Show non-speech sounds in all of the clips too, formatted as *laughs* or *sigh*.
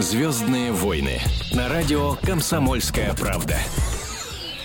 «Звездные войны» на радио «Комсомольская правда».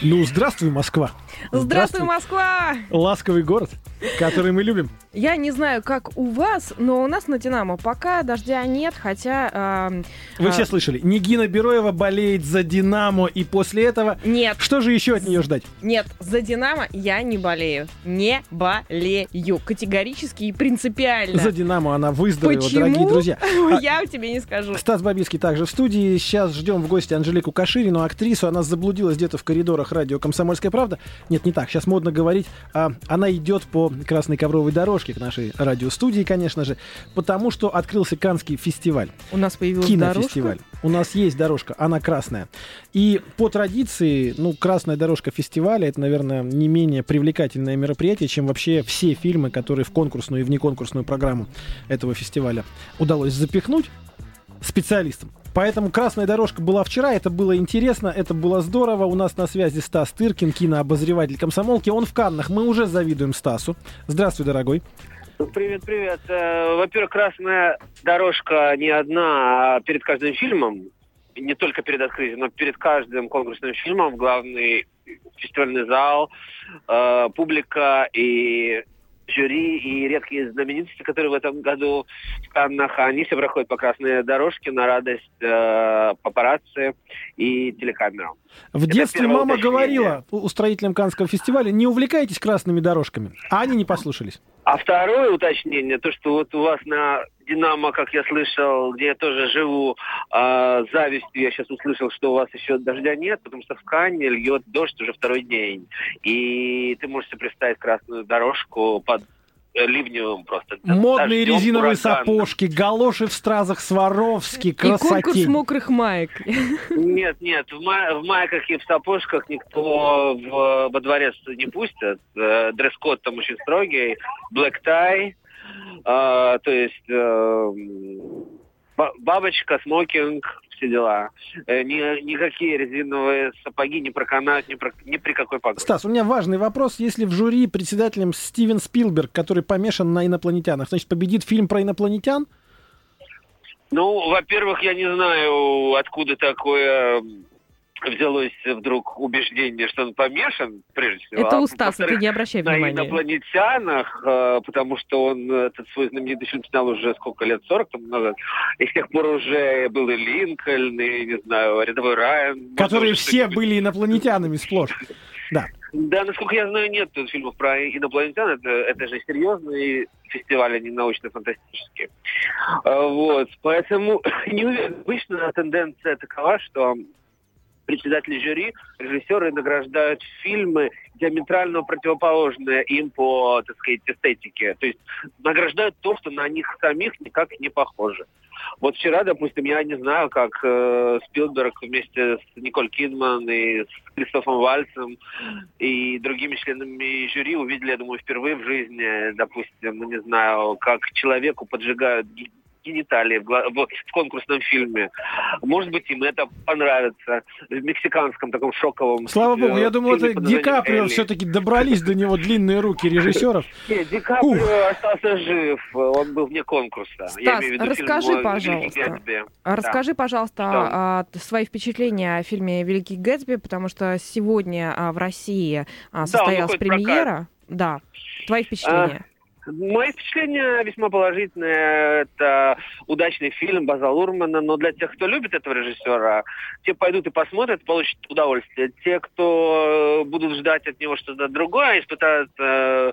Ну, здравствуй, Москва. Здравствуй, Москва! Ласковый город, который мы любим. Я не знаю, как у вас, но у нас на Динамо пока дождя нет, хотя... э, Вы э, все слышали, Нигина Бероева болеет за Динамо, и после этого... Нет, Что же еще от нее ждать? нет, за Динамо я не болею. Не болею. Категорически и принципиально. За Динамо она выздоровела, Почему? дорогие друзья. *laughs* А, Я тебе не скажу. Стас Бабицкий также в студии. Сейчас ждем в гости Анжелику Каширину, актрису. Она заблудилась где-то в коридорах радио «Комсомольская правда». Нет, не так. Сейчас модно говорить. а, она идет по красной ковровой дорожке к нашей радиостудии, конечно же, потому что открылся Канский фестиваль. У нас появилась кинофестиваль. дорожка. У нас есть дорожка, она красная. И по традиции, ну, красная дорожка фестиваля это, наверное, не менее привлекательное мероприятие, чем вообще все фильмы, которые в конкурсную и внеконкурсную программу этого фестиваля удалось запихнуть специалистам. Поэтому красная дорожка была вчера, это было интересно, это было здорово. У нас на связи Стас Тыркин, кинообозреватель комсомолки. Он в Каннах, мы уже завидуем Стасу. Здравствуй, дорогой. Привет, привет. Э, Во-первых, красная дорожка не одна, а перед каждым фильмом, не только перед открытием, но перед каждым конкурсным фильмом главный фестивальный зал, э, публика и жюри и редкие знаменитости, которые в этом году в Каннах, они все проходят по красной дорожке на радость э, папарацци и телекамерам. В Это детстве мама уточнение. говорила у- устроителям Каннского фестиваля, не увлекайтесь красными дорожками. А они не послушались. А второе уточнение, то, что вот у вас на Динамо, как я слышал, где я тоже живу, с завистью я сейчас услышал, что у вас еще дождя нет, потому что в Канне льет дождь уже второй день. И ты можешь себе представить красную дорожку под ливнем просто. Модные дождем, резиновые ураганом. сапожки, галоши в стразах Сваровски, И конкурс красоте. мокрых маек. Нет, нет, в, ма- в майках и в сапожках никто в- во дворец не пустят. Э, Дресс-код там очень строгий. Black tie. а, то есть ба- бабочка, смокинг, все дела. Э, ни- никакие резиновые сапоги не проканают ни, про- ни при какой погоде. Стас, у меня важный вопрос. Если в жюри председателем Стивен Спилберг, который помешан на инопланетянах, значит, победит фильм про инопланетян? Ну, во-первых, я не знаю, откуда такое взялось вдруг убеждение, что он помешан, прежде всего. Это А у Стаса, ты не обращай на внимания. инопланетянах, э, потому что он этот свой знаменитый фильм снял уже сколько лет, 40 там много, и с тех пор уже был и Линкольн, и, не знаю, Рядовой Райан. Которые все были инопланетянами сплошь. Да. Да, насколько я знаю, нет тут фильмов про инопланетян. Это, это же серьезный фестиваль, а не научно-фантастический. А, Вот, поэтому *laughs* не уверен. Обычно тенденция такова, что председатели жюри, режиссеры награждают фильмы диаметрально противоположные им по, так сказать, эстетике. То есть награждают то, что на них самих никак не похоже. Вот вчера, допустим, я не знаю, как э, Спилберг вместе с Николь Кидман и с Кристофом Вальцем и другими членами жюри увидели, я думаю, впервые в жизни, допустим, ну не знаю, как человеку поджигают гениталии в, в- в конкурсном фильме. Может быть, им это понравится. В мексиканском таком шоковом... Слава богу, я думал, это Ди Каприо «Элли». все-таки добрались до него длинные руки режиссеров. *laughs* Нет, Ди Каприо остался жив, он был вне конкурса. Я Стас, имею в виду фильм расскажи, «Великий пожалуйста, Гэтсби». А Расскажи, пожалуйста, Что? а, свои впечатления о фильме «Великий Гэтсби», потому что сегодня а, в России а, состоялась премьера. Да. Твои впечатления? Мои впечатления весьма положительные. Это удачный фильм База Лурмана, но для тех, кто любит этого режиссера, те пойдут и посмотрят, получат удовольствие. Те, кто э, будут ждать от него что-то другое, испытают э,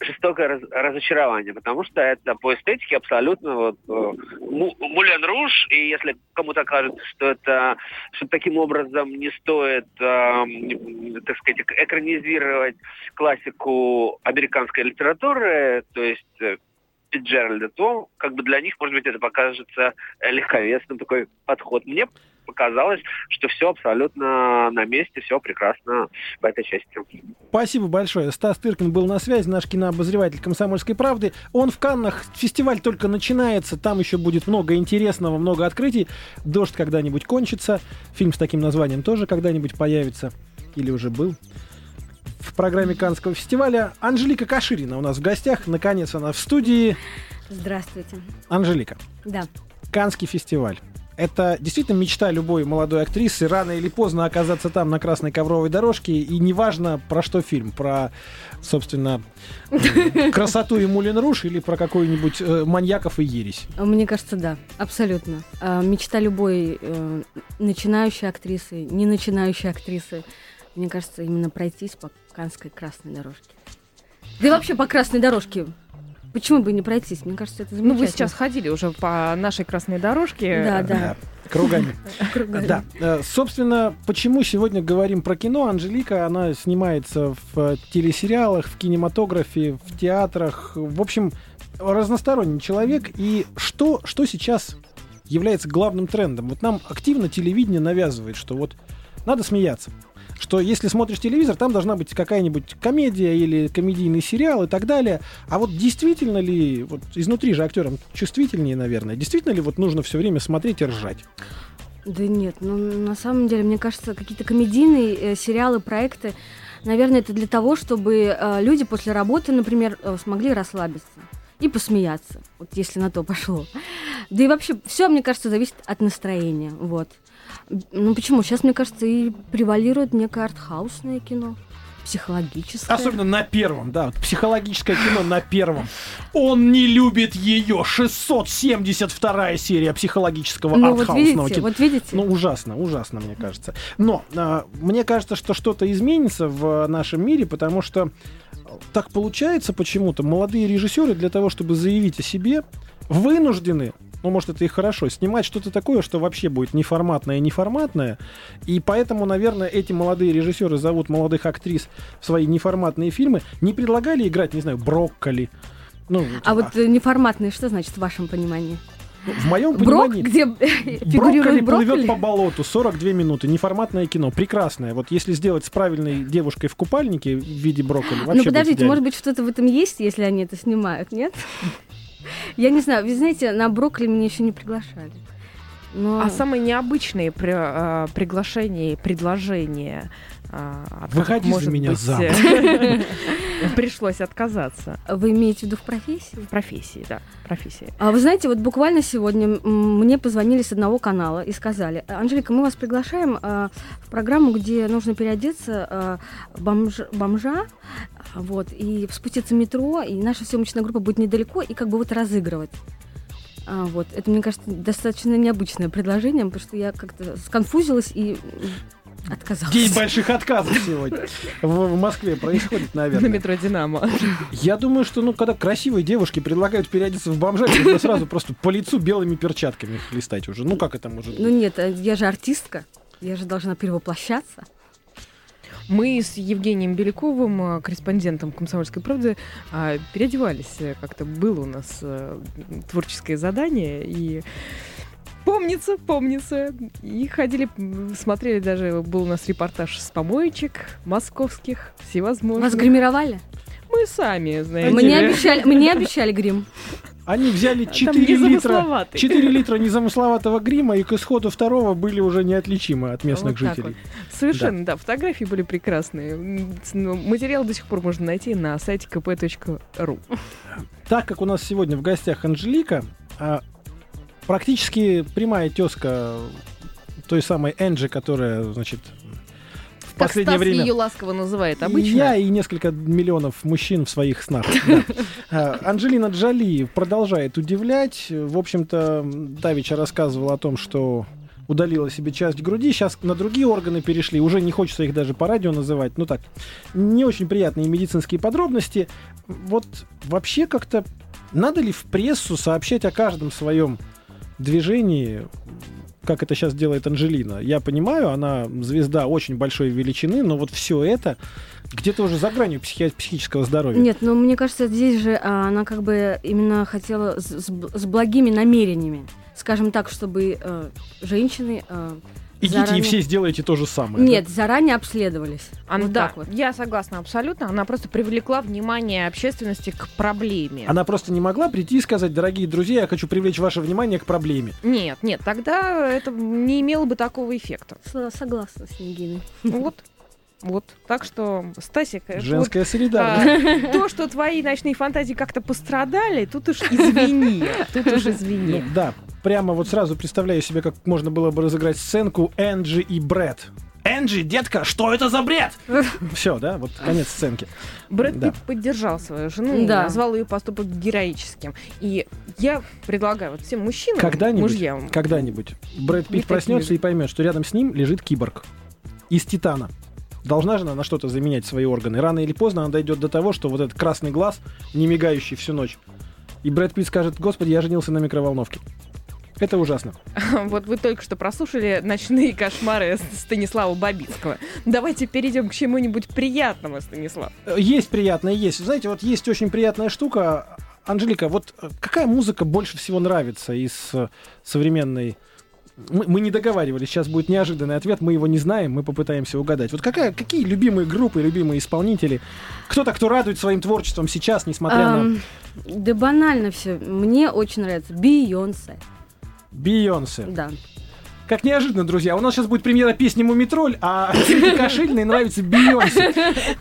жестокое раз- разочарование, потому что это по эстетике абсолютно вот э, Му- Мулен Руж, и если кому-то кажется, что это что таким образом не стоит, эм, так сказать, эк- экранизировать классику американской литературы, то есть э, Фитджеральда, то как бы для них, может быть, это покажется э, легковесным такой подход. Мне показалось, что все абсолютно на месте, все прекрасно в этой части. Спасибо большое. Стас Тыркин был на связи, наш кинообозреватель «Комсомольской правды». Он в Каннах, фестиваль только начинается, там еще будет много интересного, много открытий. «Дождь» когда-нибудь кончится, фильм с таким названием тоже когда-нибудь появится, или уже был. В программе Каннского фестиваля Анжелика Каширина у нас в гостях. Наконец она в студии. Здравствуйте. Анжелика, Да. Каннский фестиваль. Это действительно мечта любой молодой актрисы рано или поздно оказаться там на красной ковровой дорожке. И неважно, про что фильм. Про, собственно, *laughs* красоту и Мулен Руш или про какой-нибудь э, маньяков и ересь. Мне кажется, да, абсолютно. А, мечта любой э, начинающей актрисы, не начинающей актрисы, мне кажется, именно пройтись по Канской красной дорожке. Да и вообще по красной дорожке. Почему бы не пройтись? Мне кажется, это замечательно. Ну, вы сейчас ходили уже по нашей красной дорожке. Да, да. Кругами. *laughs* Кругами. Да. Э, Собственно, почему сегодня говорим про кино? Анжелика, она снимается в телесериалах, в кинематографе, в театрах. В общем, разносторонний человек. И что, что сейчас является главным трендом? Вот нам активно телевидение навязывает, что вот надо смеяться. Что если смотришь телевизор, там должна быть какая-нибудь комедия или комедийный сериал и так далее. А вот действительно ли, вот изнутри же актерам чувствительнее, наверное, действительно ли вот нужно все время смотреть и ржать? Да нет, ну на самом деле, мне кажется, какие-то комедийные э, сериалы, проекты, наверное, это для того, чтобы э, люди после работы, например, э, смогли расслабиться и посмеяться, вот если на то пошло. Да и вообще, все, мне кажется, зависит от настроения, вот. Ну почему? Сейчас, мне кажется, и превалирует некое артхаусное кино, психологическое. Особенно на первом, да, вот психологическое кино на первом. Он не любит ее. 672 серия психологического Ну вот артхаусного видите, кино. вот видите. Ну, ужасно, ужасно, мне кажется. Но а, мне кажется, что что-то изменится в нашем мире, потому что так получается почему-то. Молодые режиссеры для того, чтобы заявить о себе, вынуждены ну, может, это и хорошо, снимать что-то такое, что вообще будет неформатное и неформатное. И поэтому, наверное, эти молодые режиссеры зовут молодых актрис в свои неформатные фильмы. Не предлагали играть, не знаю, брокколи. Ну, А вот э, неформатные, что значит в вашем понимании? в моем Брок, понимании... где *laughs* Брокколи фигурирует плывет брокколи? по болоту, 42 минуты, неформатное кино, прекрасное. Вот если сделать с правильной девушкой в купальнике в виде брокколи, вообще Ну подождите, может быть, что-то в этом есть, если они это снимают, нет? Я не знаю, вы знаете, на брокколи меня еще не приглашали. Но... А самые необычные при- а, приглашения и предложения от Выходи которых, за может меня быть, замуж. *laughs* пришлось отказаться Вы имеете в виду в профессии? в профессии, да, профессии. А вы знаете, вот буквально сегодня мне позвонили с одного канала и сказали, Анжелика, мы вас приглашаем а, в программу, где нужно переодеться а, бомж- бомжа, а, вот, и спуститься в метро, и наша съемочная группа будет недалеко, и как бы вот разыгрывать. А, вот. Это, мне кажется, достаточно необычное предложение, потому что я как-то сконфузилась и м, отказалась. День больших отказов сегодня в, в Москве происходит, На наверное. метро «Динамо». Я думаю, что, ну, когда красивые девушки предлагают переодеться в бомжа, нужно сразу просто по лицу белыми перчатками хлестать уже. Ну, как это может Ну быть? нет, а я же артистка, я же должна перевоплощаться. Мы с Евгением Беляковым, э, корреспондентом «Комсомольской правды», а, переодевались. э, Как-то было у нас э, творческое задание, и помнится, помнится. И ходили, смотрели даже, был у нас репортаж с помоечек московских, всевозможных. Вас гримировали? Мы сами, знаете Мне ли. обещали, мне обещали грим. Они взяли Там 4 литра, незамысловатый. 4 литра незамысловатого грима, и к исходу второго были уже неотличимы от местных Вот жителей. Совершенно, да. Фотографии были прекрасные. Материал до сих пор можно найти на сайте kp.ru. Так как у нас сегодня в гостях Анжелика, а, практически прямая тезка той самой Энджи, которая, значит, в Как последнее Стас время... ее ласково называет обычно. Я и несколько миллионов мужчин в своих снах. *laughs* А, Анджелина Джоли продолжает удивлять. В общем-то, Давича рассказывал о том, что удалила себе часть груди, сейчас на другие органы перешли, уже не хочется их даже по радио называть, ну так, не очень приятные медицинские подробности. Вот вообще как-то надо ли в прессу сообщать о каждом своем движении, как это сейчас делает Анжелина? Я понимаю, она звезда очень большой величины, но вот все это где-то уже за гранью психи- психического здоровья. Нет, ну мне кажется, здесь же а, она как бы именно хотела с, с с благими намерениями. Скажем так, чтобы э, женщины э, Идите заранее- и все сделаете то же самое. да? нет, заранее обследовались. Она, вот да, так вот. я согласна абсолютно. Она просто привлекла внимание общественности к проблеме. Она просто не могла прийти и сказать, дорогие друзья, я хочу привлечь ваше внимание к проблеме. Нет, нет, тогда это не имело бы такого эффекта. С- Согласна с Нигиной. Вот. Вот. Так что, Стасик, Женская вот, солидарность. а, *laughs* то, что твои ночные фантазии как-то пострадали, тут уж извини. Тут уж Ну, извини. да. Прямо вот сразу представляю себе, как можно было бы разыграть сценку Энджи и Брэд. Энджи, детка, что это за бред? *laughs* Все, да, вот конец сценки. Брэд Да. Питт поддержал свою жену и Да. назвал ее поступок героическим. И я предлагаю вот всем мужчинам, Когда-нибудь, мужьям, когда-нибудь Брэд Питт проснется и поймет, что рядом с ним лежит киборг из титана. Должна же она на что-то заменять свои органы. Рано или поздно она дойдет до того, что вот этот красный глаз, не мигающий всю ночь, и Брэд Питт скажет, господи, я женился на микроволновке. Это ужасно. *laughs* Вот вы только что прослушали «Ночные кошмары» Станислава Бабицкого. Давайте перейдем к чему-нибудь приятному, Станислав. Есть приятное, есть. Знаете, вот есть очень приятная штука. Анжелика, вот какая музыка больше всего нравится из э, современной... Мы, мы не договаривались, сейчас будет неожиданный ответ, мы его не знаем, мы попытаемся угадать. Вот какая, какие любимые группы, любимые исполнители? Кто-то, кто радует своим творчеством сейчас, несмотря на Ам, Да банально все. Мне очень нравится Бейонсе. Бейонсе. Да. Как неожиданно, друзья, у нас сейчас будет премьера песни «Мумитроль», а Кошельной нравится Бейонсе.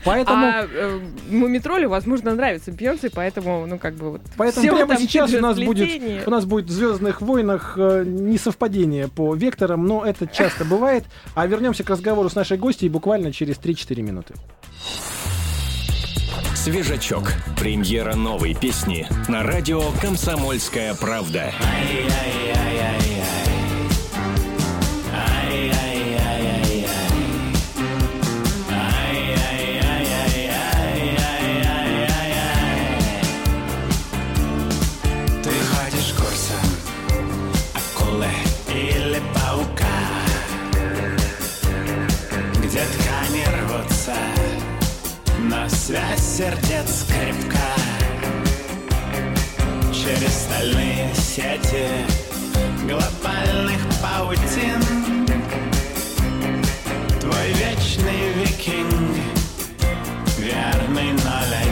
Поэтому... А э, Мумитролю, возможно, нравится Бьонсе, поэтому, ну, как бы вот... Поэтому прямо сейчас у нас будет у нас будет в Звездных войнах э, несовпадение по векторам, но это часто бывает. А вернемся к разговору с нашей гостьей буквально через 3-4 минуты. Свежачок. Премьера новой песни на радио «Комсомольская правда». Ты связь сердец крепка Через стальные сети глобальных паутин. Твой вечный викинг, верный ноль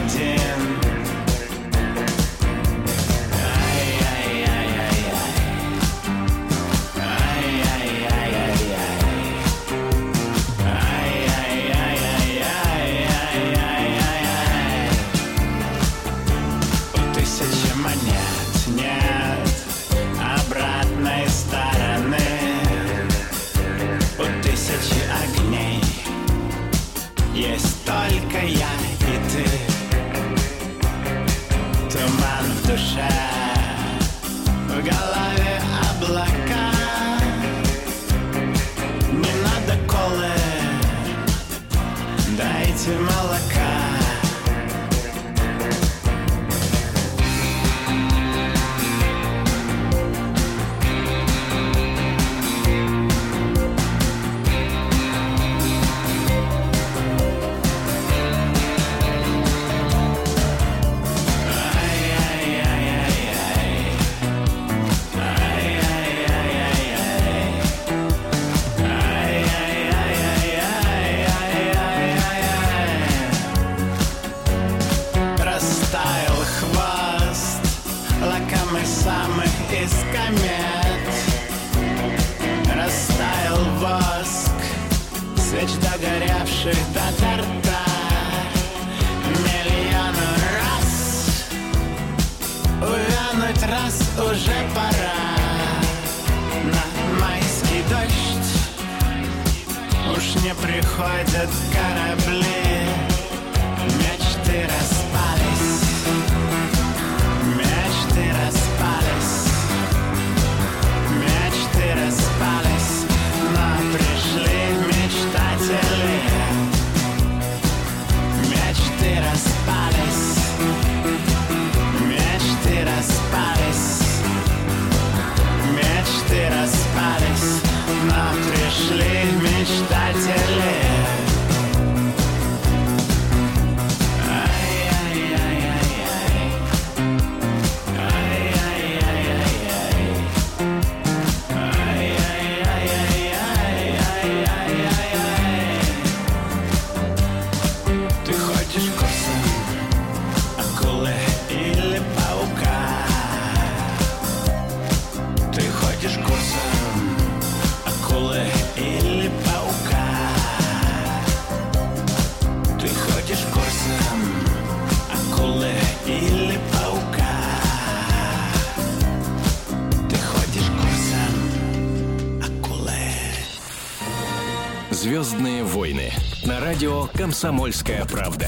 Свеч догоревших до торта Миллиону раз. Увянуть раз уже пора. На майский дождь. Уж не приходят корабли «Звездные войны» на радио «Комсомольская правда».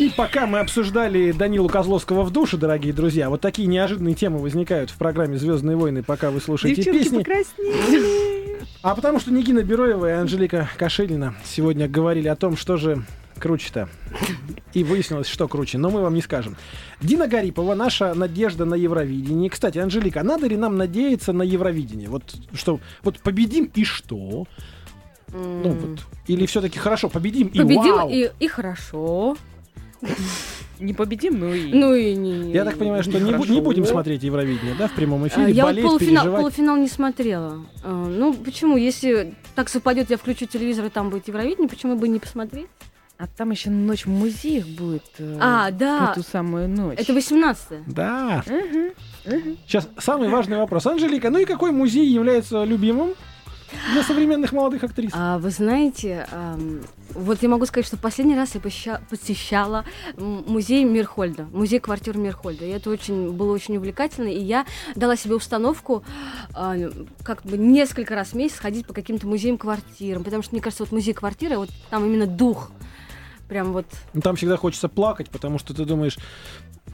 И пока мы обсуждали Данилу Козловского в душе, дорогие друзья, вот такие неожиданные темы возникают в программе «Звездные войны», пока вы слушаете Девчонки песни. покраснели. А потому что Нигина Бероева и Анжелика Кашелина сегодня говорили о том, что же круче-то. И выяснилось, что круче, но мы вам не скажем. Дина Гарипова, наша надежда на Евровидение. Кстати, Анжелика, а надо ли нам надеяться на Евровидение? Вот что, вот победим и что? Ну вот. Или все-таки хорошо, победим и Победим вау. и, и хорошо. Не победим, ну и... Ну и не. Я так понимаю, что не, бу- не будем смотреть Евровидение, да, в прямом А, эфире, Я вот болеть, полуфинал, переживать. полуфинал не смотрела. А, Ну, почему? Если так совпадет, я включу телевизор, и там будет Евровидение, почему бы не посмотреть? А там еще ночь в музеях будет. э, А, в да. Эту самую ночь. Это 18 Да. Мгм, мгм. Сейчас самый важный вопрос. Анжелика, ну и какой музей является любимым для современных молодых актрис? А, вы знаете, ам, вот я могу сказать, что последний раз я посеща- посещала м, музей Мирхольда, музей квартир Мирхольда. И это очень было очень увлекательно. И я дала себе установку а, как бы несколько раз в месяц ходить по каким-то музеям квартирам. Потому что, мне кажется, вот музей квартиры, вот там именно дух. Прям вот Ну, там всегда хочется плакать, потому что ты думаешь,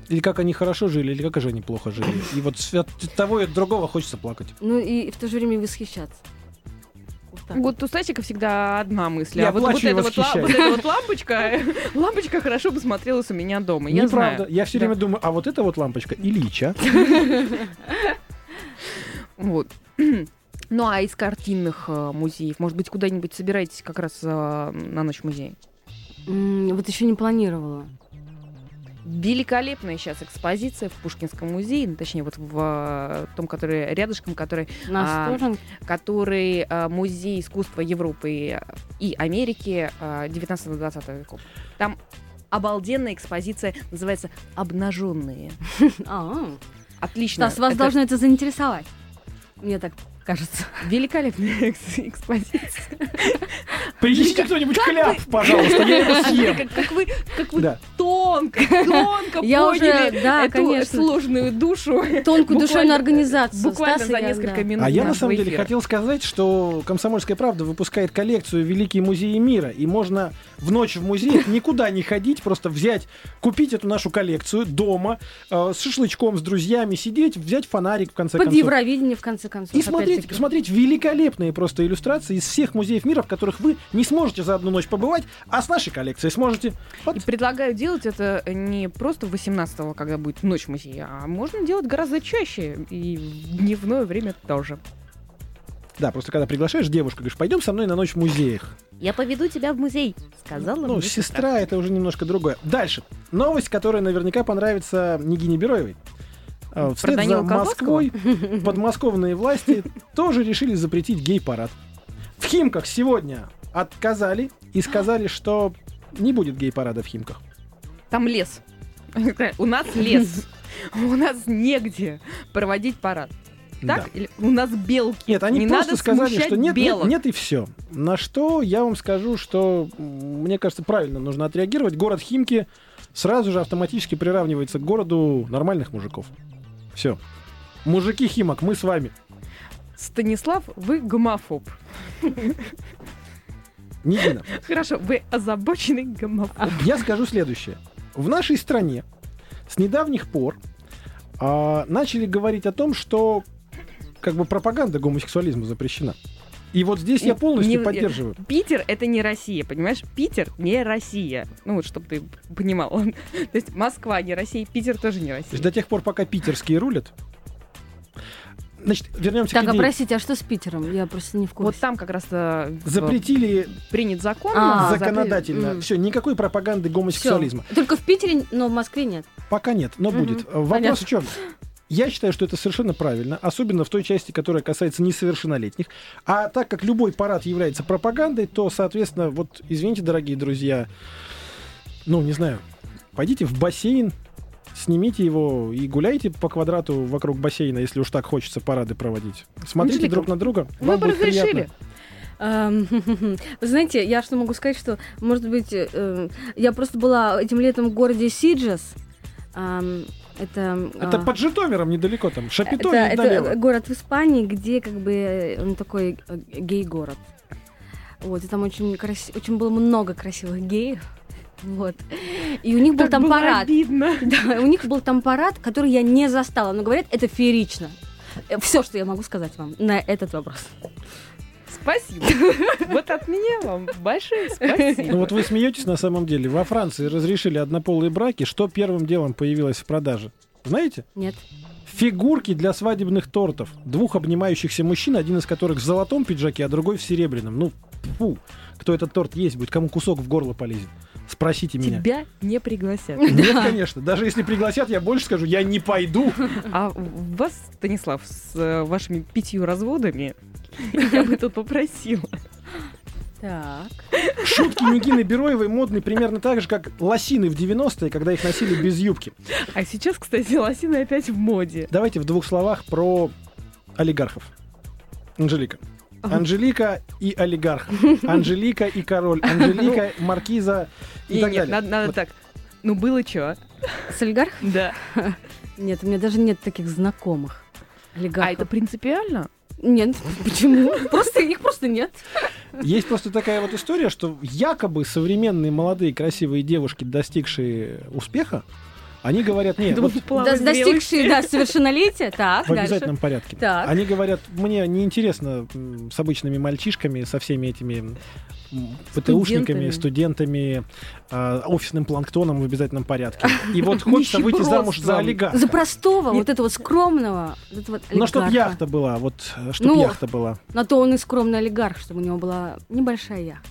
или как они хорошо жили, или как же они плохо жили. И вот от того и от другого хочется плакать. Ну и в то же время восхищаться. Вот так. Вот у Стасика всегда одна мысль. Я а вот, вот, эта вот, вот эта вот лампочка, *laughs* лампочка хорошо бы смотрелась у меня дома. Я Неправда. знаю. Я все Да. время думаю, а вот эта вот лампочка Ильича. *laughs* Вот. *clears throat* Ну а из картинных э, музеев, может быть, куда-нибудь собираетесь как раз э, на ночь музея? М, Вот еще не планировала. Великолепная сейчас экспозиция в Пушкинском музее, ну, точнее вот в э, том, который рядышком, который, А, который э, музей искусства Европы и, Америки э, 19-20 веков. Там обалденная экспозиция, называется «Обнаженные». *laughs* А, Отлично. Стас, вас Это должно это заинтересовать. Мне так кажется. Великолепная *laughs* экс- экспозиция. Принесите кто-нибудь хляб, пожалуйста, я его съем. Как, как вы, как вы Да. тонко, тонко Я уже, поняли да, эту конечно. сложную душу. Тонкую душевную организацию. Буквально за я, несколько да. минут А я на самом деле хотел сказать, что «Комсомольская правда» выпускает коллекцию «Великие музеи мира», и можно в ночь в музей никуда не ходить, просто взять, купить эту нашу коллекцию дома, э, с шашлычком, с друзьями сидеть, взять фонарик, в конце Под концов. Евровидение, в конце концов. И смотреть, опять-таки. смотреть великолепные просто иллюстрации из всех музеев мира, в которых вы не сможете за одну ночь побывать, а с нашей коллекцией сможете. Вот. И предлагаю делать это не просто 18-го, когда будет ночь музея, а можно делать гораздо чаще и в дневное время тоже. Да, просто когда приглашаешь девушку, говоришь, пойдем со мной на ночь в музеях. Я поведу тебя в музей, сказала Ну, мне сестра это уже немножко другое. Дальше. Новость, которая наверняка понравится Нигине Бероевой. А, Вслед за Данила Козловского? Москвой *laughs* подмосковные власти тоже решили запретить гей-парад. В Химках сегодня отказали и сказали, что не будет гей-парада в Химках. Там лес. *laughs* У нас лес. *laughs* У нас негде проводить парад. Так? Да. Или у нас белки. Нет, они Не просто сказали, что нет, нет, белок. нет и все. На что я вам скажу, что мне кажется, правильно нужно отреагировать. Город Химки сразу же автоматически приравнивается к городу нормальных мужиков. Все. Мужики Химок, мы с вами. Станислав, вы гомофоб. Нигина. Хорошо, вы озабоченный гомофоб. Я скажу следующее. В нашей стране с недавних пор а, начали говорить о том, что как бы пропаганда гомосексуализма запрещена. И вот здесь я полностью не- поддерживаю. Питер это не Россия, понимаешь? Питер не Россия. Ну вот, чтобы ты понимал. *laughs* То есть Москва не Россия, Питер тоже не То есть Россия. до тех пор, пока питерские рулят. Значит, вернемся Так, к а идее. простите, а что с Питером? Я просто не в курсе. Вот там как раз э, Запретили принят закон. А, законодательно. М. Все, никакой пропаганды Всё. гомосексуализма. Только в Питере, но в Москве нет. Пока нет, но Мгм, будет. Вопрос понятно. в чем? Я считаю, что это совершенно правильно, особенно в той части, которая касается несовершеннолетних. А так как любой парад является пропагандой, то, соответственно, вот, извините, дорогие друзья, ну, не знаю, пойдите в бассейн, снимите его и гуляйте по квадрату вокруг бассейна, если уж так хочется парады проводить. Смотрите Анжелика, друг на друга, вам будет разрешили. приятно. *laughs* Вы знаете, я что могу сказать, что, может быть, э, я просто была этим летом в городе Сиджес. Это, Это а, под Житомиром недалеко там, это, Шапито это налево. город в Испании, где как бы он такой э, гей-город. Вот, и там очень, краси... очень было много красивых геев. Вот. И у них был Так там было парад. обидно. *laughs* Да, у них был там парад, который я не застала. Но говорят, это феерично. Все, что я могу сказать вам на этот вопрос. Спасибо. Вот от меня вам большое спасибо. Ну вот вы смеетесь на самом деле. Во Франции разрешили однополые браки. Что первым делом появилось в продаже? Знаете? Нет. Фигурки для свадебных тортов. Двух обнимающихся мужчин, один из которых в золотом пиджаке, а другой в серебряном. Ну, фу, кто этот торт есть будет, кому кусок в горло полезет. Спросите меня. Тебя не пригласят. Нет, конечно. Даже если пригласят, я больше скажу, я не пойду. А вас, Станислав, с э, вашими пятью разводами, я бы тут попросила. Так. Шутки Нигины Бероевой модны примерно так же, как лосины в 90-е, когда их носили без юбки. А сейчас, кстати, лосины опять в моде. Давайте в двух словах про олигархов. Анжелика. Анжелика и олигарх. *laughs* Анжелика и король. Анжелика, маркиза и Не, так нет, далее. надо, надо так. Ну, было что? С олигархом? Да. *laughs* Нет, у меня даже нет таких знакомых олигархов. А это принципиально? Нет, почему? *laughs* Просто их просто нет. Есть просто такая вот история, что якобы современные молодые красивые девушки, достигшие успеха, они говорят, нет, вот Да, достигшие, да, совершеннолетия. Так, в дальше. обязательном порядке. Так. Они говорят, мне неинтересно с обычными мальчишками, со всеми этими ПТУшниками, студентами, а, офисным планктоном в обязательном порядке. И вот *laughs* хочется выйти замуж за олигарха. За простого, вот этого скромного. вот этого вот Но чтоб олигарха. яхта была, вот чтоб Ну, яхта была. На то он и скромный олигарх, чтобы у него была небольшая яхта.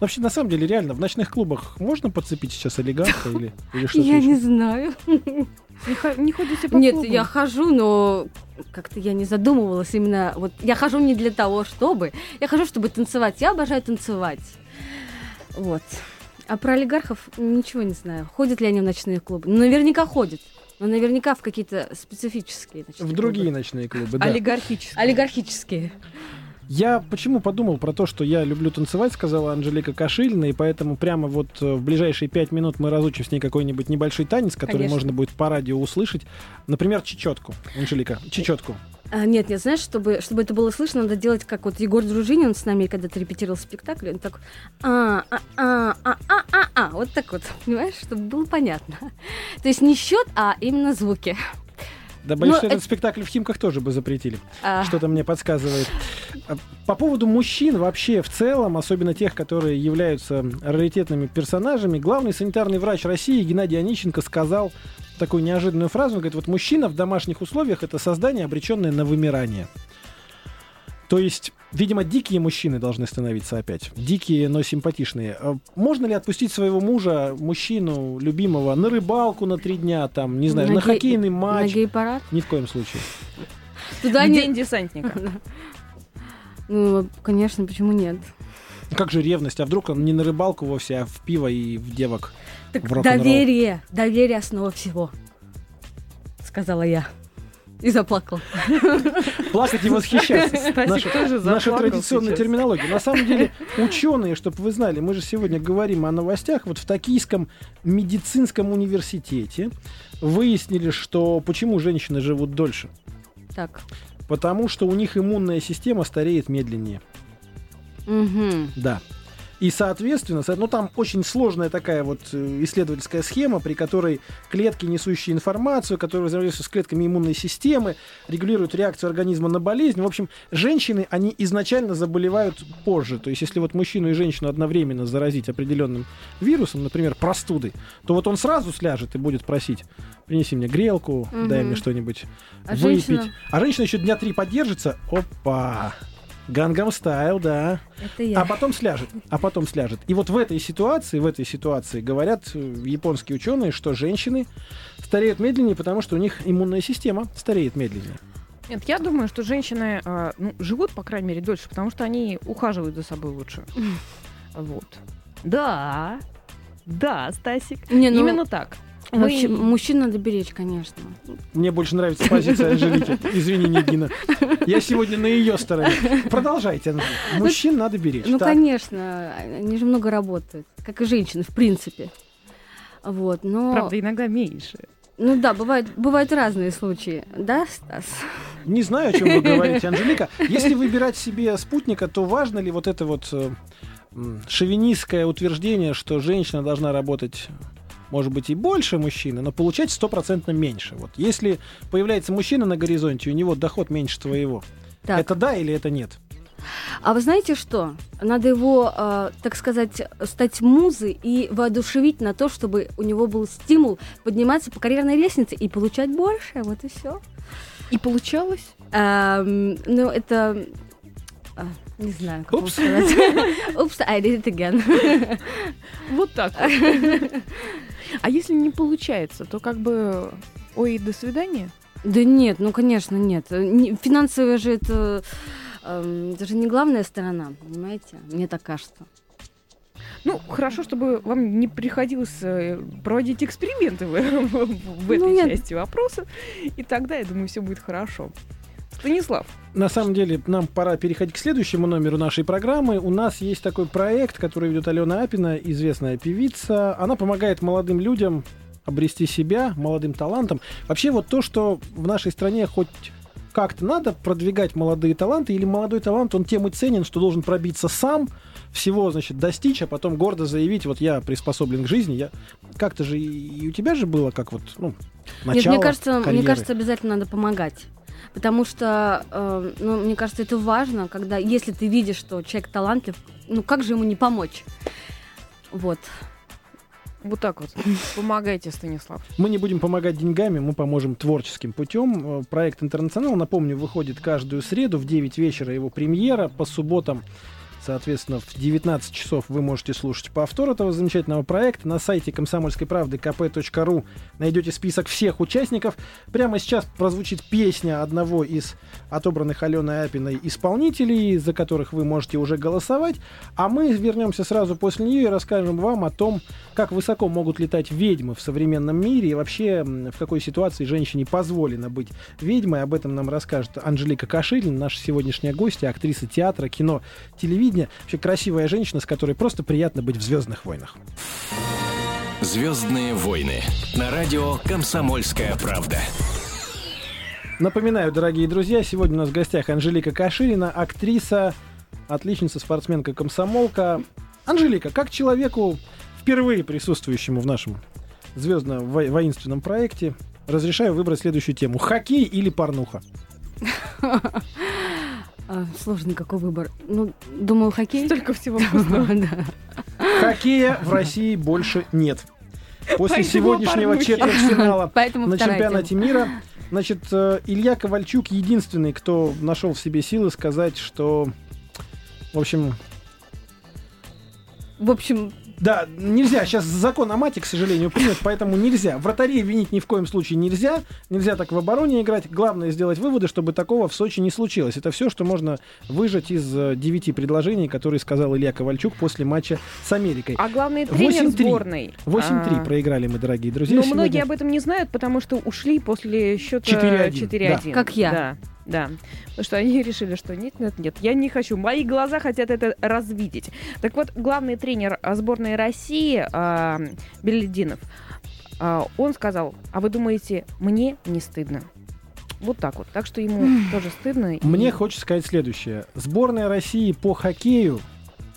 Вообще, на самом деле, реально, в ночных клубах можно подцепить сейчас олигарха или, или что-то Я еще? не знаю. Не, ходите по Нет, клубам? я хожу, но как-то я не задумывалась именно. Вот я хожу не для того, чтобы. Я хожу, чтобы танцевать. Я обожаю танцевать. Вот. А про олигархов ничего не знаю. Ходят ли они в ночные клубы? Ну, наверняка ходят. Но наверняка в какие-то специфические ночные В другие клубы. ночные клубы, да. Олигархически. Олигархические. Я почему подумал про то, что я люблю танцевать, сказала Анжелика Кашильна, и поэтому прямо вот э, в ближайшие пять минут мы разучим с ней какой-нибудь небольшой танец, который Конечно. можно будет по радио услышать. Например, чечетку. Анжелика, чечетку. А, нет, нет, знаешь, чтобы, чтобы это было слышно, надо делать, как вот Егор Дружинин с нами когда-то репетировал спектакль, он так а, а, а, а, а, а, а, вот так вот, понимаешь, чтобы было понятно. То есть не счет, а именно звуки. Да боюсь, Ну, этот это- спектакль в Химках тоже бы запретили. А, Что-то мне подсказывает. А, По поводу мужчин вообще в целом, особенно тех, которые являются раритетными персонажами, главный санитарный врач России Геннадий Онищенко сказал такую неожиданную фразу. Он говорит, вот мужчина в домашних условиях это создание, обреченное на вымирание. То есть, видимо, дикие мужчины должны становиться опять. Дикие, но симпатичные. А Можно ли отпустить своего мужа, мужчину, любимого, на рыбалку на три дня, там, не знаю, на, На гей- хоккейный на матч? гей-парад. Ни в коем случае. Туда не... День десантника. *laughs* Ну, конечно, почему нет? Как же ревность? А вдруг он не на рыбалку вовсе, а в пиво и в девок? Так В доверие, доверие основа всего, сказала я. И заплакала. *laughs* Плакать и восхищаться. Стасик Наша, тоже наша заплакал традиционная сейчас. терминология. На самом деле, ученые, чтобы вы знали, мы же сегодня говорим о новостях, вот в Токийском медицинском университете выяснили, что почему женщины живут дольше. Так. Потому что у них иммунная система стареет медленнее. Мгм. Да. И, соответственно, со- ну там очень сложная такая вот э, исследовательская схема, при которой клетки, несущие информацию, которые взаимодействуют с клетками иммунной системы, регулируют реакцию организма на болезнь. В общем, женщины, они изначально заболевают позже. То есть, если вот мужчину и женщину одновременно заразить определенным вирусом, например, простудой, то вот он сразу сляжет и будет просить, принеси мне грелку, дай Мгм. мне что-нибудь А выпить. женщина? А женщина еще дня три поддержится, опа, Гангам стайл, да. Это я. А потом сляжет, а потом сляжет. И вот в этой ситуации, в этой ситуации говорят э, японские ученые, что женщины стареют медленнее, потому что у них иммунная система стареет медленнее. Нет, я думаю, что женщины а, ну, живут, по крайней мере, дольше, потому что они ухаживают за собой лучше. Вот. Да. Да, Стасик. Не, ну, Именно так. Вообще, Мы- мужчин надо беречь, конечно. Мне больше нравится позиция Анжелики. Извини, Нигина. Я сегодня на ее стороне. Продолжайте. Анжелика. Мужчин надо беречь. Ну, Так. конечно, они же много работают, как и женщины, в принципе. Вот, но... Правда, иногда меньше. Ну да, бывают, бывают разные случаи. Да, Стас? Не знаю, о чем вы говорите, Анжелика. *laughs* Если выбирать себе спутника, то важно ли вот это вот шовинистское утверждение, что женщина должна работать может быть и больше мужчины, но получать стопроцентно меньше. Вот если появляется мужчина на горизонте, у него доход меньше твоего. Так. Это да или это нет? А вы знаете что? Надо его, э, так сказать, стать музой и воодушевить на то, чтобы у него был стимул подниматься по карьерной лестнице и получать больше. Вот и все. И получалось? ну, это... а, не знаю, как Упс. сказать. *laughs* Упс, I did it again. Вот так вот. *laughs* А если не получается, то как бы... Ой, до свидания? Да нет, ну, конечно, нет. Не- Финансовая же это... эм, Это же не главная сторона, понимаете? Мне так кажется. Ну, хорошо, чтобы вам не приходилось э, проводить эксперименты в, в- в этой Ну, части вопроса. И тогда, я думаю, все будет хорошо. Станислав, На самом деле, нам пора переходить к следующему номеру нашей программы. У нас есть такой проект, который ведет Алена Апина, известная певица. Она помогает молодым людям обрести себя, молодым талантам. Вообще вот то, что в нашей стране хоть как-то надо продвигать молодые таланты, или молодой талант, он тем и ценен, что должен пробиться сам, всего, значит, достичь, а потом гордо заявить, вот я приспособлен к жизни, я... Как-то же и у тебя же было, как вот, ну, начало Нет, мне кажется, мне карьеры. кажется, обязательно надо помогать. Потому что, э, ну, мне кажется, это важно, когда, если ты видишь, что человек талантлив, ну, как же ему не помочь? Вот. вот так вот. *laughs* Помогайте, Станислав. Мы не будем помогать деньгами, мы поможем творческим путем. Э, Проект «Интернационал», напомню, выходит каждую среду в 9 вечера его премьера. По субботам, соответственно, в 19 часов вы можете слушать повтор этого замечательного проекта. На сайте комсомольской правды kp.ru найдете список всех участников. Прямо сейчас прозвучит песня одного из отобранных Аленой Апиной исполнителей, за которых вы можете уже голосовать. А мы вернемся сразу после нее и расскажем вам о том, как высоко могут летать ведьмы в современном мире и вообще в какой ситуации женщине позволено быть ведьмой. Об этом нам расскажет Анжелика Кашилин, наша сегодняшняя гостья, актриса театра, кино, телевидения. Вообще красивая женщина, с которой просто приятно быть в «Звездных войнах». Звездные войны на радио Комсомольская правда. Напоминаю, дорогие друзья, сегодня у нас в гостях Анжелика Каширина, актриса, отличница, спортсменка, комсомолка. Анжелика, как человеку, впервые присутствующему в нашем звездно-воинственном проекте, разрешаю выбрать следующую тему. Хоккей или порнуха? *laughs* А, Сложный какой выбор. Ну, думаю, хоккей. Столько всего *laughs* вкусного. Да. Хоккея в России больше нет. После Поэтому сегодняшнего четвертьфинала *laughs* на вторая чемпионате тема. мира. Значит, э, Илья Ковальчук единственный, кто нашел в себе силы сказать, что, в общем, В общем, Да, нельзя. Сейчас закон о мате, к сожалению, принят, поэтому нельзя. Вратарей винить ни в коем случае нельзя. Нельзя так в обороне играть. Главное сделать выводы, чтобы такого в Сочи не случилось. Это все, что можно выжать из э, девяти предложений, которые сказал Илья Ковальчук после матча с Америкой. А главный тренер 8-3. сборной. 8-3 а, проиграли мы, дорогие друзья. Но сегодня. многие об этом не знают, потому что ушли после счета 4:1, 4-1. Как я. Да, да. Потому что они решили, что нет, нет, нет, я не хочу. Мои глаза хотят это развидеть. Так вот, главный тренер сборной России а, Белединов, а, он сказал, а вы думаете, мне не стыдно? Вот так вот. Так что ему тоже стыдно. и- Мне хочется сказать следующее. Сборная России по хоккею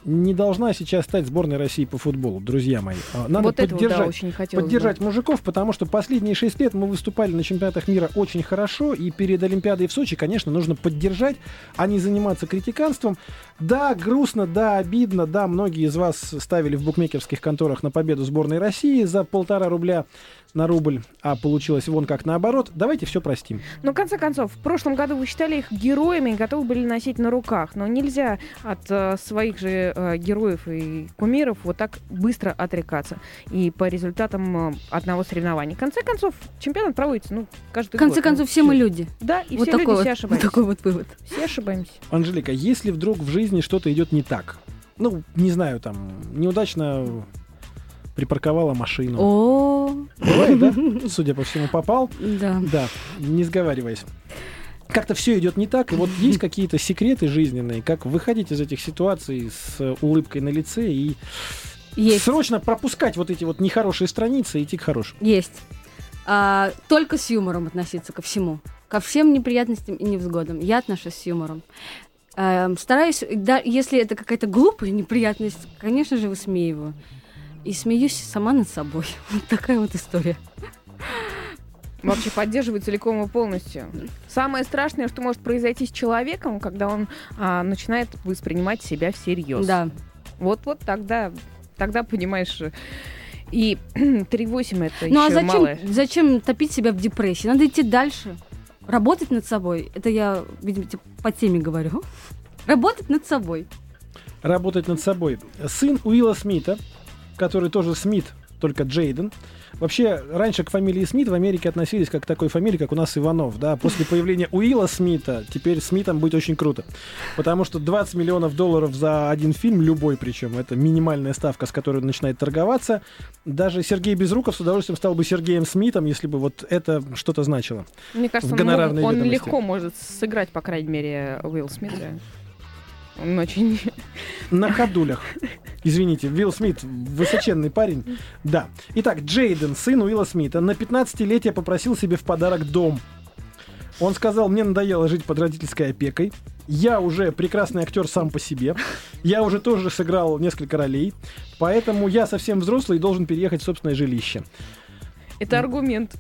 не должна сейчас стать сборной России по футболу, друзья мои. А, Надо вот этого, да, поддержать очень хотелось бы. поддержать мужиков, потому что последние шесть лет мы выступали на чемпионатах мира очень хорошо, и перед Олимпиадой в Сочи, конечно, нужно поддержать, а не заниматься критиканством. Да, грустно, да, обидно, да, многие из вас ставили в букмекерских конторах на победу сборной России за полтора рубля на рубль, а получилось вон как наоборот. Давайте все простим. Но, в конце концов, в прошлом году вы считали их героями и готовы были носить на руках. Но нельзя от э, своих же э, героев и кумиров вот так быстро отрекаться. И по результатам э, одного соревнования. В конце концов, чемпионат проводится, ну, каждый в конце год. концов, Ну, все мы люди. Да, и вот все такой люди вот, все вот *laughs* ошибаются. такой вот вывод. Все ошибаемся. Анжелика, если вдруг в жизни что-то идет не так, ну, не знаю, там, неудачно припарковала машину. О, Бывает, да? *laughs* Судя по всему, попал. да. Да, не сговариваясь. Как-то все идет не так, и вот *laughs* есть какие-то секреты жизненные, как выходить из этих ситуаций с э, улыбкой на лице и Есть. срочно пропускать вот эти вот нехорошие страницы и идти к хорошим. Есть. а, только с юмором относиться ко всему. Ко всем неприятностям и невзгодам. Я отношусь с юмором. А, стараюсь, да, если это какая-то глупая неприятность, конечно же, высмеиваю. И смеюсь сама над собой. *laughs* Вот такая вот история. Вообще поддерживаю целиком и полностью. Самое страшное, что может произойти с человеком, когда он а, начинает воспринимать себя всерьез. Да. Вот, вот тогда, тогда понимаешь. И *clears throat* 3,8 это Ну а еще зачем, малое. зачем топить себя в депрессии? Надо идти дальше. Работать над собой. Это я, видимо, типа, по теме говорю. *laughs* Работать над собой. работать над собой. Сын Уилла Смита, который тоже Смит, только Джейден. Вообще, раньше к фамилии Смит в Америке относились как к такой фамилии, как у нас Иванов. Да? После появления Уилла Смита теперь Смитом быть очень круто. Потому что 20 миллионов долларов за один фильм, любой причем, это минимальная ставка, с которой он начинает торговаться. Даже Сергей Безруков с удовольствием стал бы Сергеем Смитом, если бы вот это что-то значило. Мне кажется, он, мог- он легко может сыграть, по крайней мере, Уилл Смит. да. Он очень... На ходулях. Извините, Уилл Смит, высоченный парень. Да. Итак, Джейден, сын Уилла Смита, на 15-летие попросил себе в подарок дом. Он сказал, мне надоело жить под родительской опекой. Я уже прекрасный актер сам по себе. Я уже тоже сыграл несколько ролей. Поэтому я совсем взрослый и должен переехать в собственное жилище. Это аргумент.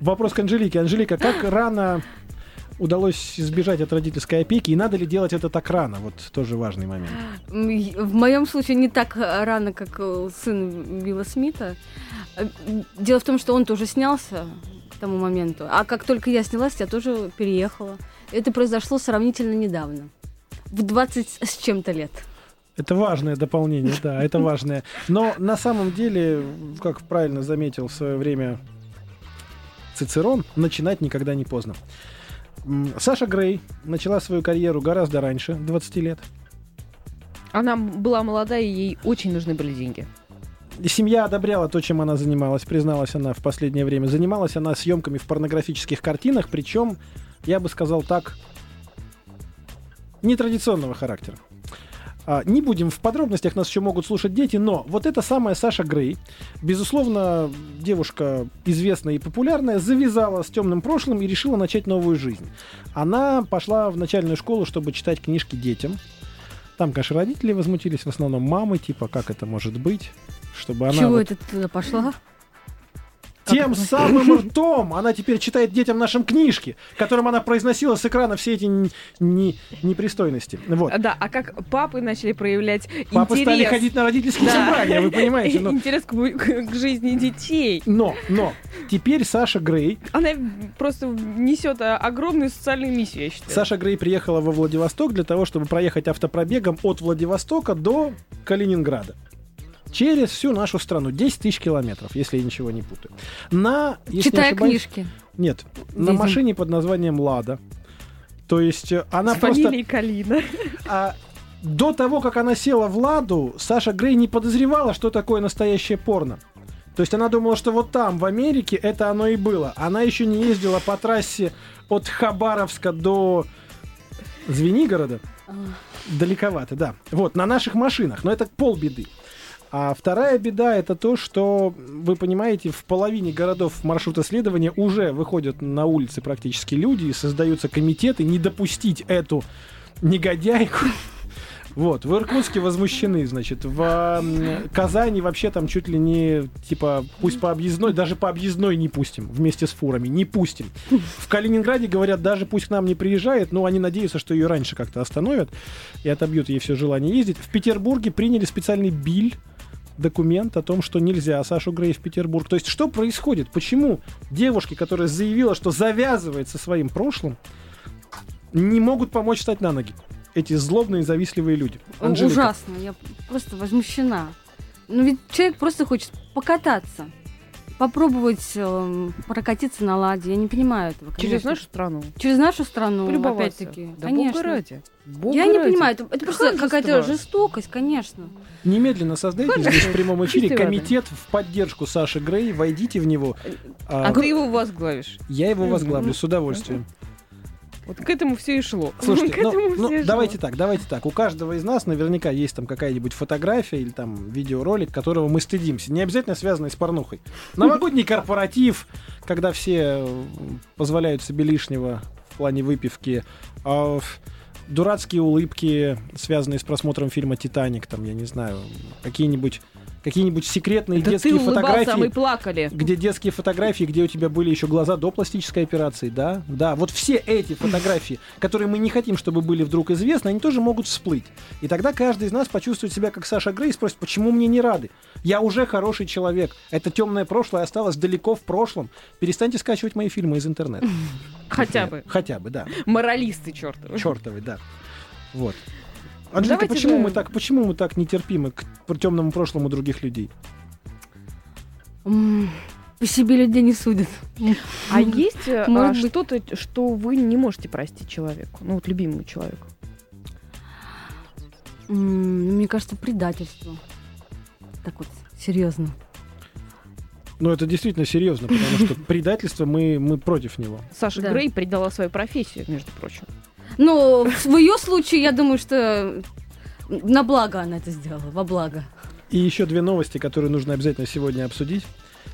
Вопрос к Анжелике. Анжелика, как рано удалось избежать от родительской опеки? И надо ли делать это так рано? Вот тоже важный момент. В моем случае не так э, рано, как э, сын Билла Смита. Э, Дело в том, что он тоже снялся к тому моменту. А как только я снялась, я тоже переехала. Это произошло сравнительно недавно. В 20 с чем-то лет. Это важное дополнение, да, это *laughs* важное. Но на самом деле, как правильно заметил в свое время Цицерон, начинать никогда не поздно. Саша Грей начала свою карьеру гораздо раньше, 20 лет. Она была молодая, и ей очень нужны были деньги. Семья одобряла то, чем она занималась, призналась она в последнее время. Занималась она съемками в порнографических картинах, причем, я бы сказал так, нетрадиционного характера. А, не будем в подробностях, нас еще могут слушать дети, но вот эта самая Саша Грей, безусловно, девушка известная и популярная, завязала с темным прошлым и решила начать новую жизнь. Она пошла в начальную школу, чтобы читать книжки детям. Там, конечно, родители возмутились, в основном мамы, типа, как это может быть, чтобы она... Чего вот это ты туда пошла? Тем самым ртом она теперь читает детям нашим книжки, которым она произносила с экрана все эти не- непристойности. Вот. Да, а как папы начали проявлять Папы интерес... стали ходить на родительские Да. собрания, вы понимаете. но- Интерес к, к жизни детей. Но, но, теперь Саша Грей, Она просто несет а, огромную социальную миссию, я считаю. Саша Грей приехала во Владивосток для того, чтобы проехать автопробегом от Владивостока до Калининграда. Через всю нашу страну. 10 тысяч километров, если я ничего не путаю. На, если не Читая ошибаюсь- книжки. Нет, на Видимо. машине под названием «Лада». То есть э, она С просто... Калина. А до того, как она села в «Ладу», Саша Грей не подозревала, что такое настоящее порно. То есть она думала, что вот там, в Америке, это оно и было. Она еще не ездила по трассе от Хабаровска до Звенигорода. Далековато, да. Вот, на наших машинах. Но это полбеды. А вторая беда это то, что, вы понимаете, в половине городов маршрута следования уже выходят на улицы практически люди и создаются комитеты не допустить эту негодяйку. *laughs* Вот, в Иркутске возмущены, значит, в Казани вообще там чуть ли не, типа, пусть по объездной, даже по объездной не пустим, вместе с фурами, не пустим. В Калининграде говорят, даже пусть к нам не приезжает, но они надеются, что ее раньше как-то остановят и отобьют ей все желание ездить. В Петербурге приняли специальный биль, документ о том, что нельзя Сашу Грей в Петербург. То есть что происходит? Почему девушки, которая заявила, что завязывает со своим прошлым, не могут помочь встать на ноги? Эти злобные, завистливые люди. Анжелика. Ужасно, я просто возмущена. Ну ведь человек просто хочет покататься, попробовать эм, прокатиться на ладе. Я не понимаю этого. Через конечно. нашу страну. Через нашу страну, опять-таки. Да конечно. бога ради. Бога Я не ради. понимаю, это, это просто какая-то жестокость, конечно. Немедленно создайте здесь в прямом эфире воды. комитет в поддержку Саши Грей. Войдите в него. А А, ты его возглавишь. я его возглавлю с удовольствием. Вот к этому все и шло. *laughs* Слушайте, ну, ну, и шло. давайте так, давайте так. У каждого из нас наверняка есть там какая-нибудь фотография или там видеоролик, которого мы стыдимся. Не обязательно связанный с порнухой. Новогодний корпоратив, когда все э, позволяют себе лишнего в плане выпивки. а, Дурацкие улыбки, связанные с просмотром фильма «Титаник», там, я не знаю, какие-нибудь какие-нибудь секретные Это детские ты а фотографии мы плакали. где детские фотографии, где у тебя были еще глаза до пластической операции, да? Да, вот все эти фотографии, которые мы не хотим, чтобы были вдруг известны, они тоже могут всплыть. И тогда каждый из нас почувствует себя как Саша Грей и спросит, почему мне не рады? Я уже хороший человек. Это темное прошлое осталось далеко в прошлом. Перестаньте скачивать мои фильмы из интернета. Хотя бы. Хотя бы, да. Моралисты чертовы. Чертовы, да. Вот. Анжелика, Давайте почему же- мы так, почему мы так нетерпимы к темному прошлому других людей? По себе людей не судят. А есть э, а, что-то, что вы не можете простить человеку? Ну, вот любимому человеку. М, Мне кажется, предательство. Так вот, серьезно. Ну, это действительно серьезно, потому что *laughs* предательство мы, мы против него. Саша Да. Грей предала свою профессию, между прочим. Но в ее случае, я думаю, что на благо она это сделала, во благо. И еще две новости, которые нужно обязательно сегодня обсудить.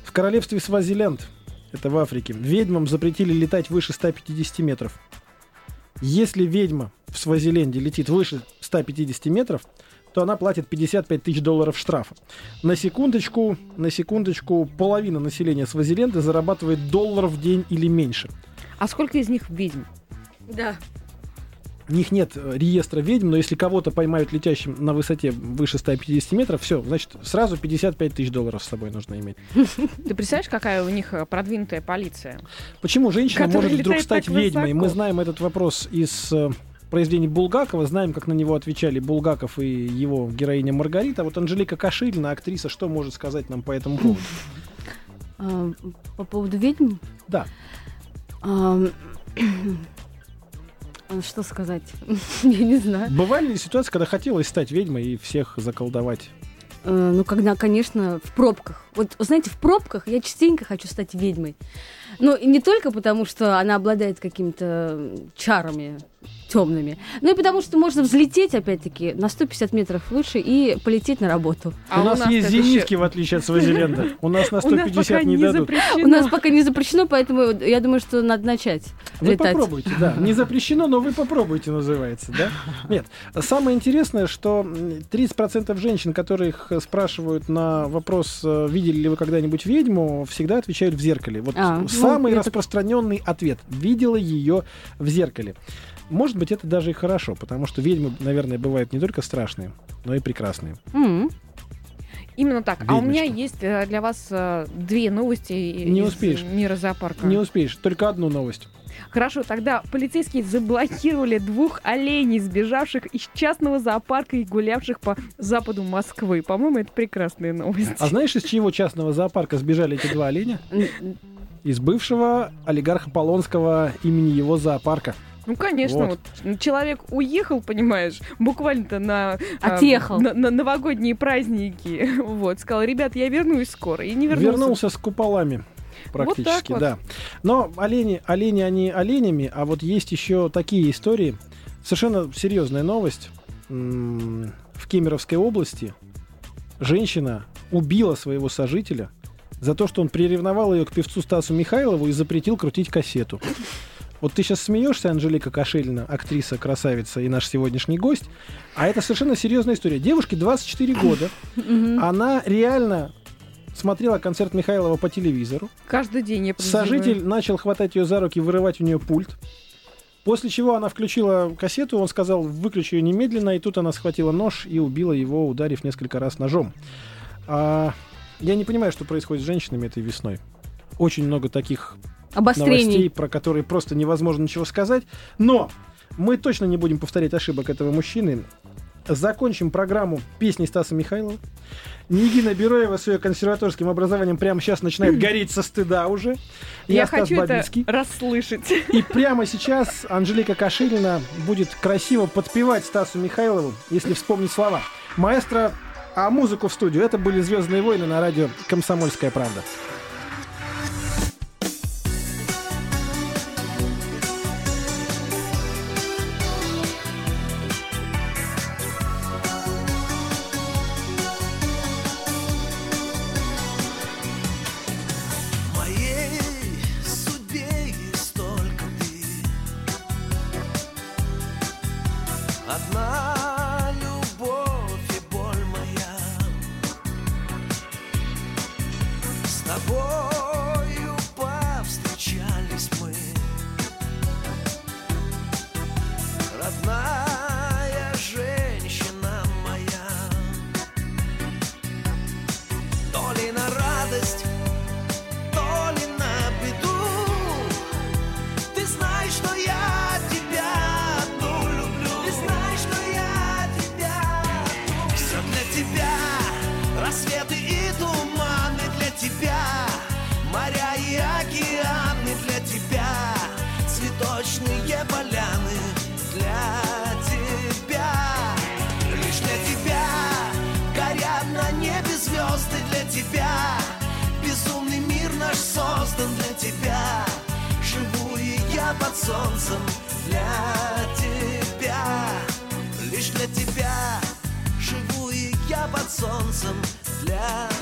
В королевстве Свазиленд, это в Африке, ведьмам запретили летать выше 150 метров. Если ведьма в Свазиленде летит выше 150 метров, то она платит 55 тысяч долларов штрафа. На секундочку, на секундочку, половина населения Свазиленда зарабатывает доллар в день или меньше. А сколько из них ведьм? Да. У них нет э, реестра ведьм, но если кого-то поймают летящим на высоте выше 150 метров, все, значит, сразу 55 тысяч долларов с собой нужно иметь. Ты представляешь, какая у них э, продвинутая полиция? Почему женщина может вдруг стать ведьмой? Мы знаем этот вопрос из э, произведений Булгакова, знаем, как на него отвечали Булгаков и его героиня Маргарита. Вот Анжелика Каширина, актриса, что может сказать нам по этому поводу? По поводу ведьм? Да. А, Что сказать? *laughs* Я не знаю. Бывали ли ситуации, когда хотелось стать ведьмой и всех заколдовать? Э, Ну, когда, конечно, в пробках. Вот, знаете, в пробках я частенько хочу стать ведьмой. Ну, и не только потому, что она обладает какими-то чарами темными, но и потому, что можно взлететь, опять-таки, на 150 метров выше и полететь на работу. А у нас, есть это зенитки, еще- в отличие от Свазиленда. У нас на *laughs* У нас 150 пока не дадут. У нас пока не запрещено, поэтому я думаю, что надо начать Вы попробуйте, да. Не *laughs* запрещено, но вы попробуйте, называется, да? Нет. Самое интересное, что м, 30% женщин, которых спрашивают на вопрос, э, видели ли вы когда-нибудь ведьму, всегда отвечают в зеркале. Вот А, ну, самый распространенный ответ. Видела ее в зеркале. Может быть, это даже и хорошо, потому что ведьмы, наверное, бывают не только страшные, но и прекрасные. М. Именно так. А у меня Ведьмочка. есть э, для вас э, две новости Не из успеешь. мира зоопарка. Не успеешь, только одну новость. Хорошо, тогда полицейские заблокировали двух оленей, сбежавших из частного зоопарка и гулявших по западу Москвы. По-моему, это прекрасные новости. А знаешь, из чьего частного зоопарка сбежали эти два оленя? Из бывшего олигарха Полонского имени его зоопарка. Ну, конечно, Вот. вот. человек уехал, понимаешь, буквально-то на, а, Отъехал. на, на новогодние праздники. *laughs* Вот, сказал, ребят, я вернусь скоро. И не вернулся. Вернулся с куполами. Практически, вот. да. Но олени, олени, они оленями, а вот есть еще такие истории. Совершенно серьезная новость. В Кемеровской области женщина убила своего сожителя за то, что он приревновал ее к певцу Стасу Михайлову и запретил крутить кассету. Вот ты сейчас смеешься, Анжелика Кашелина, актриса, красавица и наш сегодняшний гость. А это совершенно серьезная история. Девушке 24 года. Она реально смотрела концерт Михайлова по телевизору. Каждый день я подозреваю. Сожитель начал хватать ее за руки и вырывать у нее пульт. После чего она включила кассету, он сказал, выключи ее немедленно, и тут она схватила нож и убила его, ударив несколько раз ножом. А, я не понимаю, что происходит с женщинами этой весной. Очень много таких новостей, Обострений. про которые просто невозможно ничего сказать. Но мы точно не будем повторять ошибок этого мужчины. Закончим программу песней Стаса Михайлова. Нигина Бероева с ее консерваторским образованием прямо сейчас начинает гореть со стыда уже. Я, Стас хочу Бабицкий. это расслышать. И прямо сейчас Анжелика Каширина будет красиво подпевать Стасу Михайлову, если вспомнить слова. Маэстро, а музыку в студию. Это были «Звездные войны» на радио «Комсомольская правда». Под солнцем для тебя. Лишь для тебя живу и я под солнцем для тебя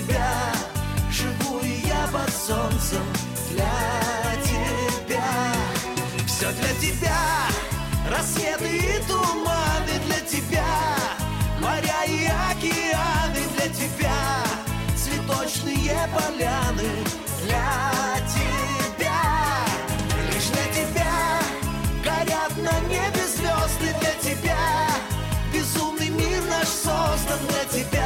тебя Живу я под солнцем для тебя. Все для тебя Рассветы и туманы для тебя Моря и океаны для тебя Цветочные поляны для тебя. Лишь для тебя Горят на небе звезды для тебя Безумный мир наш создан для тебя